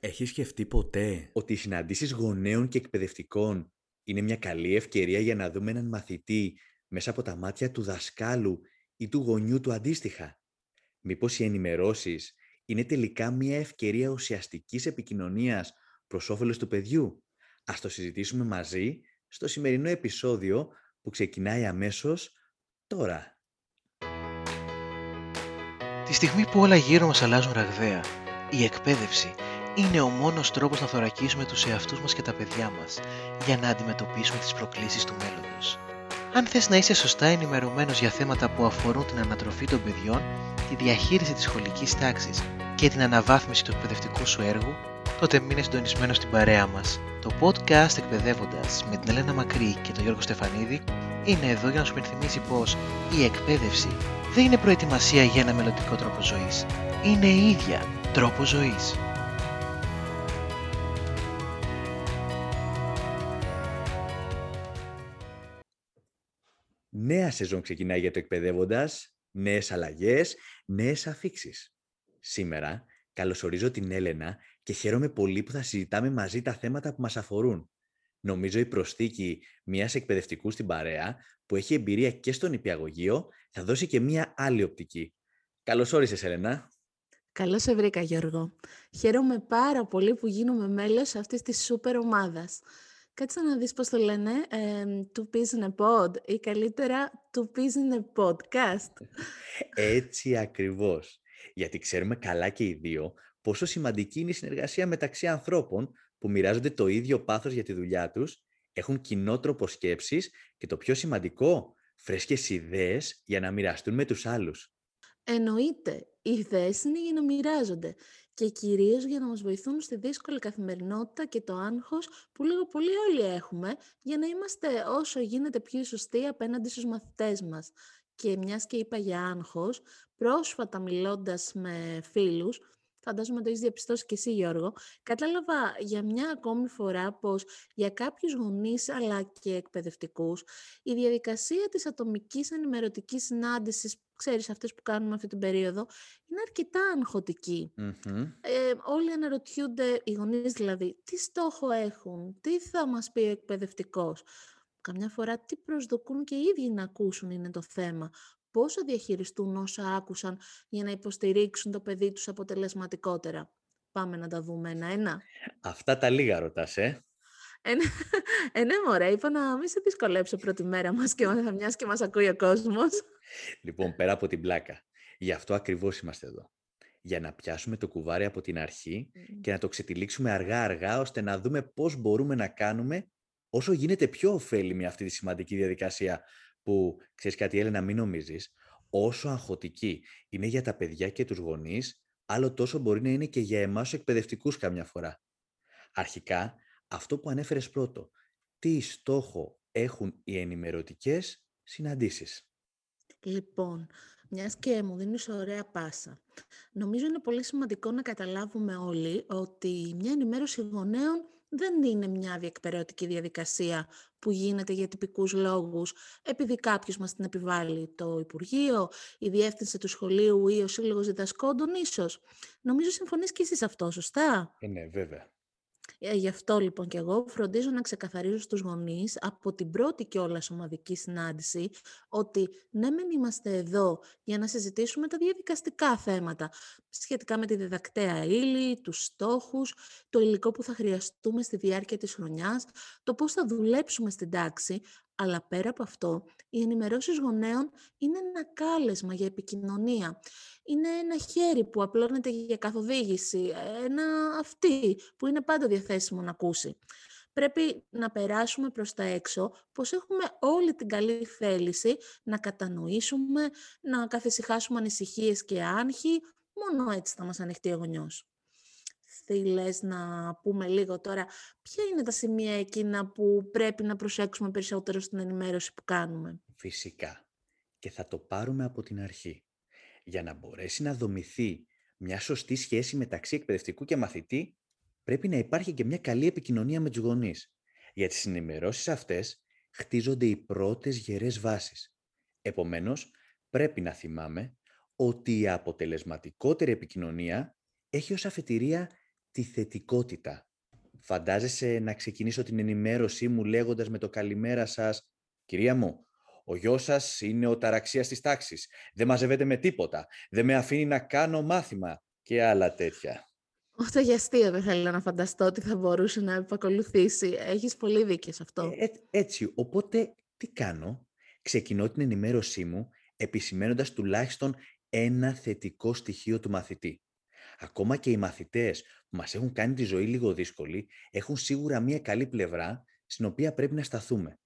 Έχεις σκεφτεί ποτέ ότι οι συναντήσεις γονέων και εκπαιδευτικών είναι μια καλή ευκαιρία για να δούμε έναν μαθητή μέσα από τα μάτια του δασκάλου ή του γονιού του αντίστοιχα; Μήπως οι ενημερώσεις είναι τελικά μια ευκαιρία ουσιαστικής επικοινωνίας προς όφελος του παιδιού; Ας το συζητήσουμε μαζί στο σημερινό επεισόδιο που ξεκινάει αμέσως τώρα. Τη στιγμή που όλα γύρω μας αλλάζουν ραγδαία, η εκπαίδευση είναι ο μόνος τρόπος να θωρακίσουμε τους εαυτούς μας και τα παιδιά μας για να αντιμετωπίσουμε τις προκλήσεις του μέλλοντος. Αν θες να είσαι σωστά ενημερωμένος για θέματα που αφορούν την ανατροφή των παιδιών, τη διαχείριση της σχολικής τάξης και την αναβάθμιση του εκπαιδευτικού σου έργου, τότε μείνε συντονισμένος στην παρέα μας. Το podcast Εκπαιδεύοντας με την Ελένα Μακρύ και τον Γιώργο Στεφανίδη είναι εδώ για να σου υπενθυμίσει πως η εκπαίδευση δεν είναι προετοιμασία για ένα μελλοντικό τρόπο ζωής. Είναι η ίδια τρόπο ζωής. Νέα σεζόν ξεκινάει για το εκπαιδεύοντας, νέες αλλαγές, νέες αφήξεις. Σήμερα καλωσορίζω την Έλενα και χαίρομαι πολύ που θα συζητάμε μαζί τα θέματα που μας αφορούν. Νομίζω η προσθήκη μιας εκπαιδευτικού στην παρέα που έχει εμπειρία και στον υπηαγωγείο θα δώσει και μια άλλη οπτική. Καλώς όρισες, Έλενα. Καλώς σε βρήκα, Γιώργο. Χαίρομαι πάρα πολύ που γίνομαι μέλος αυτής της σούπερ ομάδας. Κάτσε να δεις πώς το λένε, ε, «Two peas in a pod» ή καλύτερα «Two peas in a podcast». Έτσι ακριβώς. Γιατί ξέρουμε καλά και οι δύο πόσο σημαντική είναι η συνεργασία μεταξύ ανθρώπων που μοιράζονται το ίδιο πάθος για τη δουλειά τους, έχουν κοινό τρόπο σκέψης και το πιο σημαντικό, φρέσκες ιδέες για να μοιραστούν με τους άλλους. Εννοείται, οι ιδέες είναι για να μοιράζονται και κυρίως για να μας βοηθούν στη δύσκολη καθημερινότητα και το άγχος που λίγο πολύ όλοι έχουμε για να είμαστε όσο γίνεται πιο σωστοί απέναντι στους μαθητές μας. Και μιας και είπα για άγχος, πρόσφατα μιλώντας με φίλους, φαντάζομαι το έχεις διαπιστώσει και εσύ Γιώργο, κατάλαβα για μια ακόμη φορά πως για κάποιους γονείς αλλά και εκπαιδευτικούς η διαδικασία της ατομικής ενημερωτικής συνάντησης, ξέρεις αυτές που κάνουμε αυτή την περίοδο, είναι αρκετά Ε, όλοι αναρωτιούνται, οι γονείς δηλαδή, τι στόχο έχουν, τι θα μας πει ο εκπαιδευτικός. Καμιά φορά τι προσδοκούν και οι ίδιοι να ακούσουν είναι το θέμα πώς θα διαχειριστούν όσα άκουσαν για να υποστηρίξουν το παιδί τους αποτελεσματικότερα; Πάμε να τα δούμε ένα-ένα. Αυτά τα λίγα ρωτάς, ε. Ε, ναι, ε, ναι, μωρέ, είπα να μην σε δυσκολέψω πρώτη μέρα μας και μιας και μας ακούει ο κόσμος. Λοιπόν, πέρα από την πλάκα. Γι' αυτό ακριβώς είμαστε εδώ. Για να πιάσουμε το κουβάρι από την αρχή και να το ξετυλίξουμε αργά-αργά, ώστε να δούμε πώς μπορούμε να κάνουμε όσο γίνεται πιο ωφέλιμη αυτή τη σημαντική διαδικασία που, ξέρεις κάτι Έλενα, μην νομίζεις, όσο αγχωτική είναι για τα παιδιά και τους γονείς, άλλο τόσο μπορεί να είναι και για εμάς τους εκπαιδευτικούς καμιά φορά. Αρχικά, αυτό που ανέφερες πρώτο, τι στόχο έχουν οι ενημερωτικές συναντήσεις. Λοιπόν, μιας και μου δίνεις ωραία πάσα. Νομίζω είναι πολύ σημαντικό να καταλάβουμε όλοι ότι μια ενημέρωση γονέων δεν είναι μια διεκπαιρεωτική διαδικασία που γίνεται για τυπικούς λόγους, επειδή κάποιος μας την επιβάλλει το Υπουργείο, η Διεύθυνση του Σχολείου ή ο Σύλλογος Διδασκόντων ίσως. Νομίζω συμφωνείς και εσείς αυτό, σωστά; Ε, ναι, βέβαια. Ε, γι' αυτό λοιπόν και εγώ φροντίζω να ξεκαθαρίζω στους γονείς από την πρώτη και όλα ομαδική συνάντηση ότι ναι μεν είμαστε εδώ για να συζητήσουμε τα διαδικαστικά θέματα σχετικά με τη διδακτέα ύλη, τους στόχους, το υλικό που θα χρειαστούμε στη διάρκεια της χρονιάς, το πώς θα δουλέψουμε στην τάξη, αλλά πέρα από αυτό, οι ενημερώσεις γονέων είναι ένα κάλεσμα για επικοινωνία. Είναι ένα χέρι που απλώνεται για καθοδήγηση, ένα αυτή που είναι πάντα διαθέσιμο να ακούσει. Πρέπει να περάσουμε προς τα έξω πως έχουμε όλη την καλή θέληση να κατανοήσουμε, να καθησυχάσουμε ανησυχίες και άγχη, μόνο έτσι θα μας ανοιχτεί ο γονιός θέλεις να πούμε λίγο τώρα ποια είναι τα σημεία εκείνα που πρέπει να προσέξουμε περισσότερο στην ενημέρωση που κάνουμε; Φυσικά. Και θα το πάρουμε από την αρχή. Για να μπορέσει να δομηθεί μια σωστή σχέση μεταξύ εκπαιδευτικού και μαθητή, πρέπει να υπάρχει και μια καλή επικοινωνία με τους γονείς. Για τις ενημερώσεις αυτές χτίζονται οι πρώτες γερές βάσεις. Επομένως, πρέπει να θυμάμαι ότι η αποτελεσματικότερη επικοινωνία έχει ως αφετηρία τη θετικότητα. Φαντάζεσαι να ξεκινήσω την ενημέρωσή μου λέγοντας με το καλημέρα σας «Κυρία μου, ο γιος σας είναι ο ταραξίας της τάξης. Δεν μαζεύεται με τίποτα. Δεν με αφήνει να κάνω μάθημα και άλλα τέτοια. Όχι για αστείο δεν θέλω να φανταστώ ότι θα μπορούσε να επακολουθήσει. Έχεις πολύ δίκιο σε αυτό. Ε, έτσι, οπότε τι κάνω; Ξεκινώ την ενημέρωσή μου επισημένοντας τουλάχιστον ένα θετικό στοιχείο του μαθητή. Ακόμα και οι μαθητές που μας έχουν κάνει τη ζωή λίγο δύσκολη έχουν σίγουρα μία καλή πλευρά στην οποία πρέπει να σταθούμε.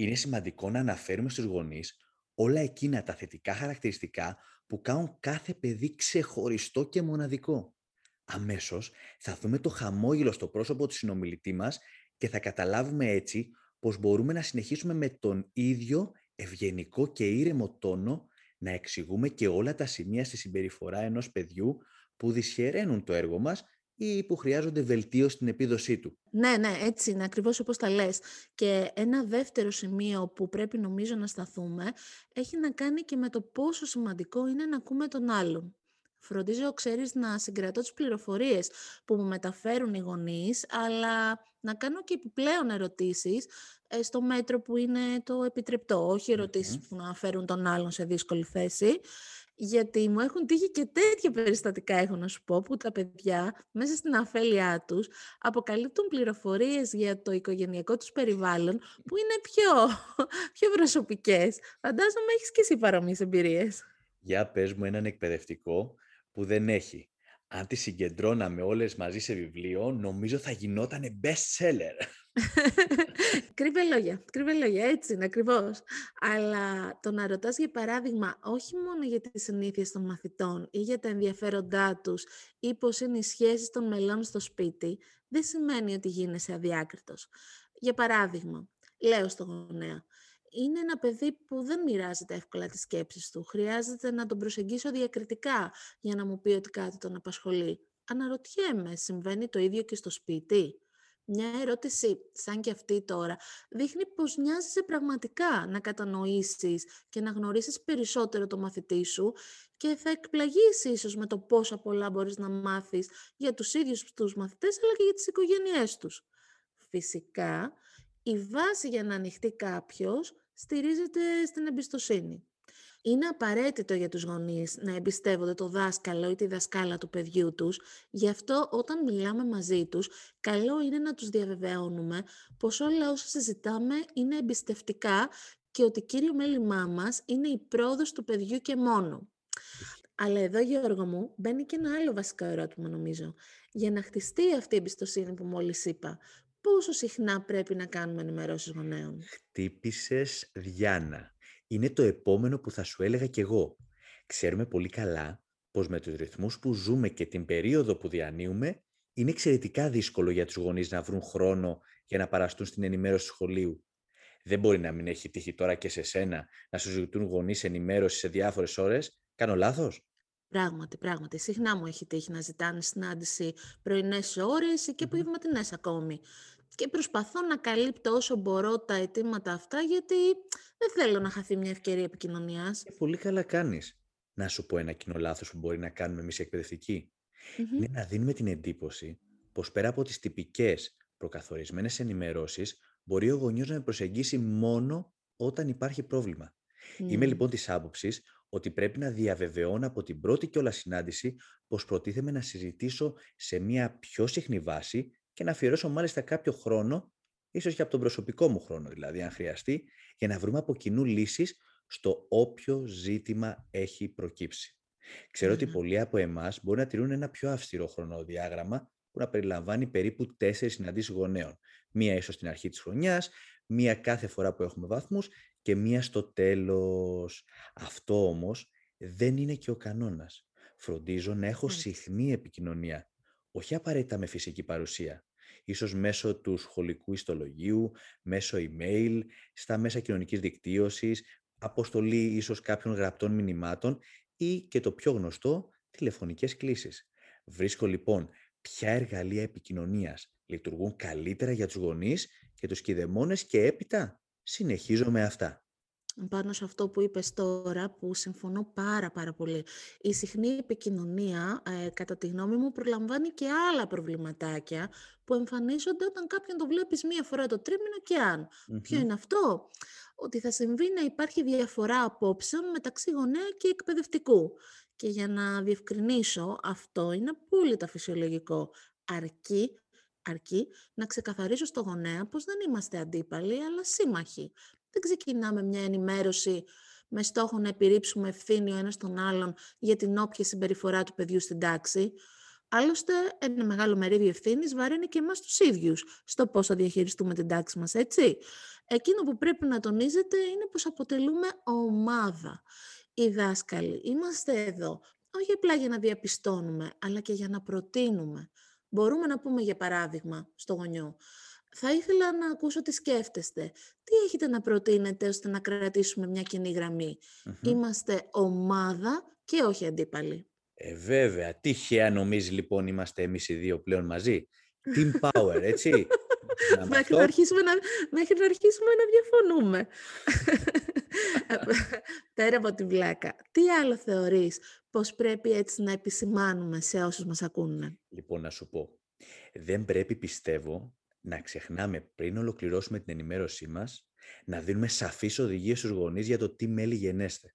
Είναι σημαντικό να αναφέρουμε στους γονείς όλα εκείνα τα θετικά χαρακτηριστικά που κάνουν κάθε παιδί ξεχωριστό και μοναδικό. Αμέσως θα δούμε το χαμόγελο στο πρόσωπο του συνομιλητή μας και θα καταλάβουμε έτσι πως μπορούμε να συνεχίσουμε με τον ίδιο ευγενικό και ήρεμο τόνο να εξηγούμε και όλα τα σημεία στη συμπεριφορά ενός παιδιού που δυσχεραίνουν το έργο μας ή που χρειάζονται βελτίωση στην επίδοσή του. Ναι, ναι, έτσι είναι, ακριβώς όπως τα λες. Και ένα δεύτερο σημείο που πρέπει νομίζω να σταθούμε έχει να κάνει και με το πόσο σημαντικό είναι να ακούμε τον άλλον. Φροντίζω, ξέρεις, να συγκρατώ τις πληροφορίες που μου μεταφέρουν οι γονείς, αλλά να κάνω και επιπλέον ερωτήσεις ε, στο μέτρο που είναι το επιτρεπτό, όχι που να φέρουν τον άλλον σε δύσκολη θέση. Γιατί μου έχουν τύχει και τέτοια περιστατικά, έχω να σου πω, που τα παιδιά μέσα στην αφέλειά τους αποκαλύπτουν πληροφορίες για το οικογενειακό τους περιβάλλον που είναι πιο, πιο προσωπικές. Φαντάζομαι έχεις και εσύ παρόμοιες εμπειρίες. Για πες μου έναν εκπαιδευτικό που δεν έχει. Αν τις συγκεντρώναμε όλες μαζί σε βιβλίο, νομίζω θα γινόταν best seller. κρύβε λόγια, κρύβε λόγια, έτσι είναι ακριβώς. Αλλά το να ρωτάς για παράδειγμα όχι μόνο για τις συνήθειες των μαθητών ή για τα ενδιαφέροντά τους ή πώς είναι οι σχέσεις των μελών στο σπίτι, δεν σημαίνει ότι γίνεσαι αδιάκριτος. Για παράδειγμα, λέω στο γονέα, είναι ένα παιδί που δεν μοιράζεται εύκολα τις σκέψεις του. Χρειάζεται να τον προσεγγίσω διακριτικά για να μου πει ότι κάτι τον απασχολεί. Αναρωτιέμαι, συμβαίνει το ίδιο και στο σπίτι; Μια ερώτηση σαν και αυτή τώρα δείχνει πως νοιάζεσαι πραγματικά να κατανοήσεις και να γνωρίσεις περισσότερο το μαθητή σου και θα εκπλαγείς ίσως με το πόσα πολλά μπορείς να μάθεις για τους ίδιους τους μαθητές αλλά και για τις οικογένειές τους. Φυσικά, η βάση για να ανοιχτεί κάποιος στηρίζεται στην εμπιστοσύνη. Είναι απαραίτητο για τους γονείς να εμπιστεύονται το δάσκαλο ή τη δασκάλα του παιδιού τους, γι' αυτό όταν μιλάμε μαζί τους, καλό είναι να τους διαβεβαιώνουμε πως όλα όσα συζητάμε είναι εμπιστευτικά και ότι κύριο μέλημά μας είναι η πρόοδος του παιδιού και μόνο. Αλλά εδώ, Γιώργο μου, μπαίνει και ένα άλλο βασικό ερώτημα, νομίζω. Για να χτιστεί αυτή η εμπιστοσύνη που μόλις είπα, πόσο συχνά πρέπει να κάνουμε ενημερώσεις γονέων; Χτύπησες Διάννα. Είναι το επόμενο που θα σου έλεγα κι εγώ. Ξέρουμε πολύ καλά πως με τους ρυθμούς που ζούμε και την περίοδο που διανύουμε, είναι εξαιρετικά δύσκολο για τους γονείς να βρουν χρόνο για να παραστούν στην ενημέρωση του σχολείου. Δεν μπορεί να μην έχει τύχει τώρα και σε σένα να σου ζητούν γονείς ενημέρωσης σε διάφορες ώρες. Κάνω λάθος; Πράγματι, πράγματι. Συχνά μου έχει τύχει να ζητάνε συνάντηση πρωινές ώρες και απογευματινές ακόμη. Και προσπαθώ να καλύπτω όσο μπορώ τα αιτήματα αυτά, γιατί δεν θέλω να χαθεί μια ευκαιρία επικοινωνίας. Πολύ καλά κάνεις. Να σου πω ένα κοινό λάθος που μπορεί να κάνουμε εμείς οι εκπαιδευτικοί. Είναι να δίνουμε την εντύπωση πως πέρα από τις τυπικές προκαθορισμένες ενημερώσεις, μπορεί ο γονιός να με προσεγγίσει μόνο όταν υπάρχει πρόβλημα. Είμαι λοιπόν της άποψης ότι πρέπει να διαβεβαιώνω από την πρώτη κιόλας συνάντηση πως προτίθεμαι να συζητήσω σε μια πιο συχνή βάση και να αφιερώσω μάλιστα κάποιο χρόνο, ίσως και από τον προσωπικό μου χρόνο δηλαδή, αν χρειαστεί, για να βρούμε από κοινού λύσεις στο όποιο ζήτημα έχει προκύψει. Ξέρω ότι πολλοί από εμάς μπορεί να τηρούν ένα πιο αυστηρό χρονοδιάγραμμα που να περιλαμβάνει περίπου τέσσερις συναντήσεις γονέων. Μία ίσως στην αρχή της χρονιάς, μία κάθε φορά που έχουμε βαθμούς και μία στο τέλος. Αυτό όμως δεν είναι και ο κανόνας. Φροντίζω να έχω συχνή επικοινωνία, όχι απαραίτητα με φυσική παρουσία. Ίσως μέσω του σχολικού ιστολογίου, μέσω email, στα μέσα κοινωνικής δικτύωσης, αποστολή ίσως κάποιων γραπτών μηνυμάτων ή και το πιο γνωστό, τηλεφωνικές κλήσεις. Βρίσκω λοιπόν ποια εργαλεία επικοινωνίας λειτουργούν καλύτερα για τους γονείς και τους κηδεμόνες και έπειτα συνεχίζω με αυτά. πάνω σε αυτό που είπες τώρα, που συμφωνώ πάρα πάρα πολύ. Η συχνή επικοινωνία, ε, κατά τη γνώμη μου, προλαμβάνει και άλλα προβληματάκια που εμφανίζονται όταν κάποιον το βλέπεις μία φορά το τρίμηνο και αν. Ποιο είναι αυτό; Ότι θα συμβεί να υπάρχει διαφορά απόψεων μεταξύ γονέα και εκπαιδευτικού. Και για να διευκρινίσω, αυτό είναι απόλυτα φυσιολογικό. Αρκεί αρκεί να ξεκαθαρίσω στο γονέα πως δεν είμαστε αντίπαλοι, αλλά σύμμαχοι. Δεν ξεκινάμε μια ενημέρωση με στόχο να επιρρύψουμε ευθύνη ο ένας τον άλλον για την όποια συμπεριφορά του παιδιού στην τάξη. Άλλωστε, ένα μεγάλο μερίδιο ευθύνης βαραίνει και εμάς τους ίδιους στο πώς θα διαχειριστούμε την τάξη μας, έτσι. Εκείνο που πρέπει να τονίζεται είναι πως αποτελούμε ομάδα. Οι δάσκαλοι είμαστε εδώ, όχι απλά για να διαπιστώνουμε, αλλά και για να προτείνουμε. Μπορούμε να πούμε για παράδειγμα στο γονιό. Θα ήθελα να ακούσω τι σκέφτεστε. Τι έχετε να προτείνετε ώστε να κρατήσουμε μια κοινή Είμαστε ομάδα και όχι αντίπαλοι. Ε, βέβαια. Τυχαία νομίζεις λοιπόν είμαστε εμείς οι δύο πλέον μαζί; Team power, έτσι; μέχρι, να αρχίσουμε να, μέχρι να αρχίσουμε να διαφωνούμε. Πέρα από την βλάκα. Τι άλλο θεωρείς πως πρέπει έτσι να επισημάνουμε σε όσους μας ακούνε. Λοιπόν, να σου πω. Δεν πρέπει, πιστεύω, να ξεχνάμε πριν ολοκληρώσουμε την ενημέρωσή μας, να δίνουμε σαφείς οδηγίες στους γονείς για το τι μέλη γενέστε.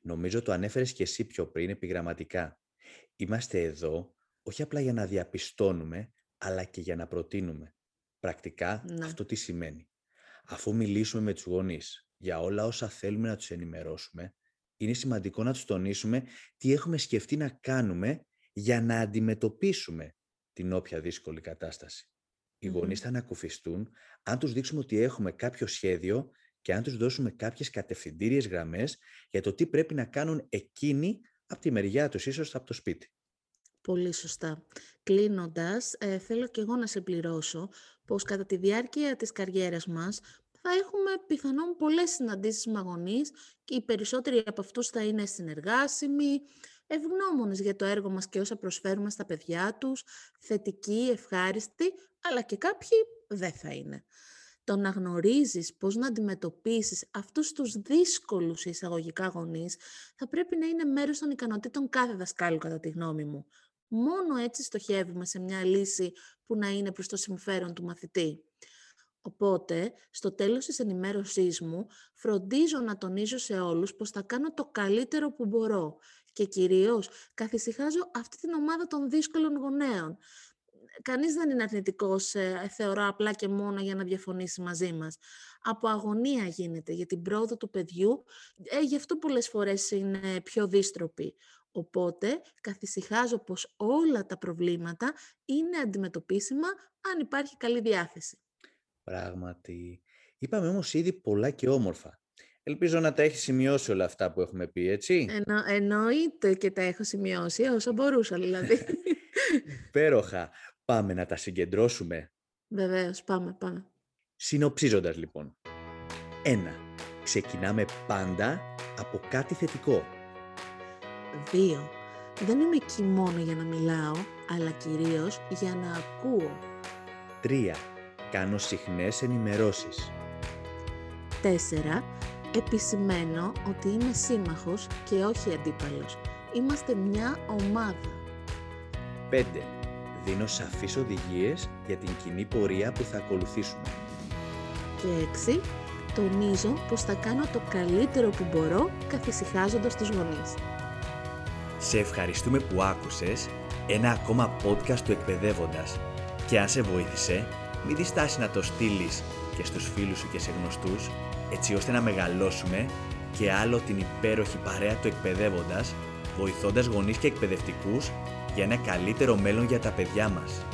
Νομίζω το ανέφερες και εσύ πιο πριν επιγραμματικά. Είμαστε εδώ όχι απλά για να διαπιστώνουμε, αλλά και για να προτείνουμε. Πρακτικά ναι. αυτό τι σημαίνει. Αφού μιλήσουμε με τους γονείς για όλα όσα θέλουμε να τους ενημερώσουμε, είναι σημαντικό να τους τονίσουμε τι έχουμε σκεφτεί να κάνουμε για να αντιμετωπίσουμε την όποια δύσκολη κατάσταση. Οι mm γονείς θα ανακουφιστούν αν τους δείξουμε ότι έχουμε κάποιο σχέδιο και αν τους δώσουμε κάποιες κατευθυντήριες γραμμές για το τι πρέπει να κάνουν εκείνοι από τη μεριά τους, ίσως από το σπίτι. Πολύ σωστά. Κλείνοντας, ε, θέλω και εγώ να σε πληρώσω πως κατά τη διάρκεια της καριέρας μας θα έχουμε πιθανόν πολλές συναντήσεις με αγωνείς και οι περισσότεροι από αυτούς θα είναι συνεργάσιμοι, ευγνώμονες για το έργο μας και όσα προσφέρουμε στα παιδιά τους, θετικοί, ευχάριστοι, αλλά και κάποιοι δεν θα είναι. Το να γνωρίζεις πώς να αντιμετωπίσεις αυτούς τους δύσκολους εισαγωγικά γονείς θα πρέπει να είναι μέρος των ικανοτήτων κάθε δασκάλου κατά τη γνώμη μου. Μόνο έτσι στοχεύουμε σε μια λύση που να είναι προς το συμφέρον του μαθητή. Οπότε, στο τέλος της ενημέρωσής μου, φροντίζω να τονίζω σε όλους πως θα κάνω το καλύτερο που μπορώ και κυρίως καθησυχάζω αυτή την ομάδα των δύσκολων γονέων. Κανείς δεν είναι αρνητικός, ε, θεωρώ, απλά και μόνο για να διαφωνήσει μαζί μας. Από αγωνία γίνεται για την πρόοδο του παιδιού, ε, γι' αυτό πολλές φορές είναι πιο δίστροπη. Οπότε, καθησυχάζω πως όλα τα προβλήματα είναι αντιμετωπίσιμα αν υπάρχει καλή διάθεση. Πράγματι. Είπαμε όμως ήδη πολλά και όμορφα. Ελπίζω να τα έχεις σημειώσει όλα αυτά που έχουμε πει, έτσι. Εννο, εννοείται και τα έχω σημειώσει, όσο μπορούσα δηλαδή. Πέροχα. Πάμε να τα συγκεντρώσουμε. Βεβαίως, πάμε, πάμε. Συνοψίζοντας λοιπόν. Ένα. Ξεκινάμε πάντα από κάτι θετικό. Δύο. Δεν είμαι εκεί μόνο για να μιλάω, αλλά κυρίως για να ακούω. Τρία. Κάνω συχνές ενημερώσεις. 4. Επισημαίνω ότι είμαι σύμμαχος και όχι αντίπαλος. Είμαστε μια ομάδα. 5. Δίνω σαφείς οδηγίες για την κοινή πορεία που θα ακολουθήσουμε. Και 6. Τονίζω πως θα κάνω το καλύτερο που μπορώ καθησυχάζοντας τους γονείς. Σε ευχαριστούμε που άκουσες ένα ακόμα podcast του Εκπαιδεύοντας και αν σε βοήθησε, μην διστάσεις να το στείλεις και στους φίλους σου και σε γνωστούς, έτσι ώστε να μεγαλώσουμε και άλλο την υπέροχη παρέα του εκπαιδεύοντας, βοηθώντας γονείς και εκπαιδευτικούς για ένα καλύτερο μέλλον για τα παιδιά μας.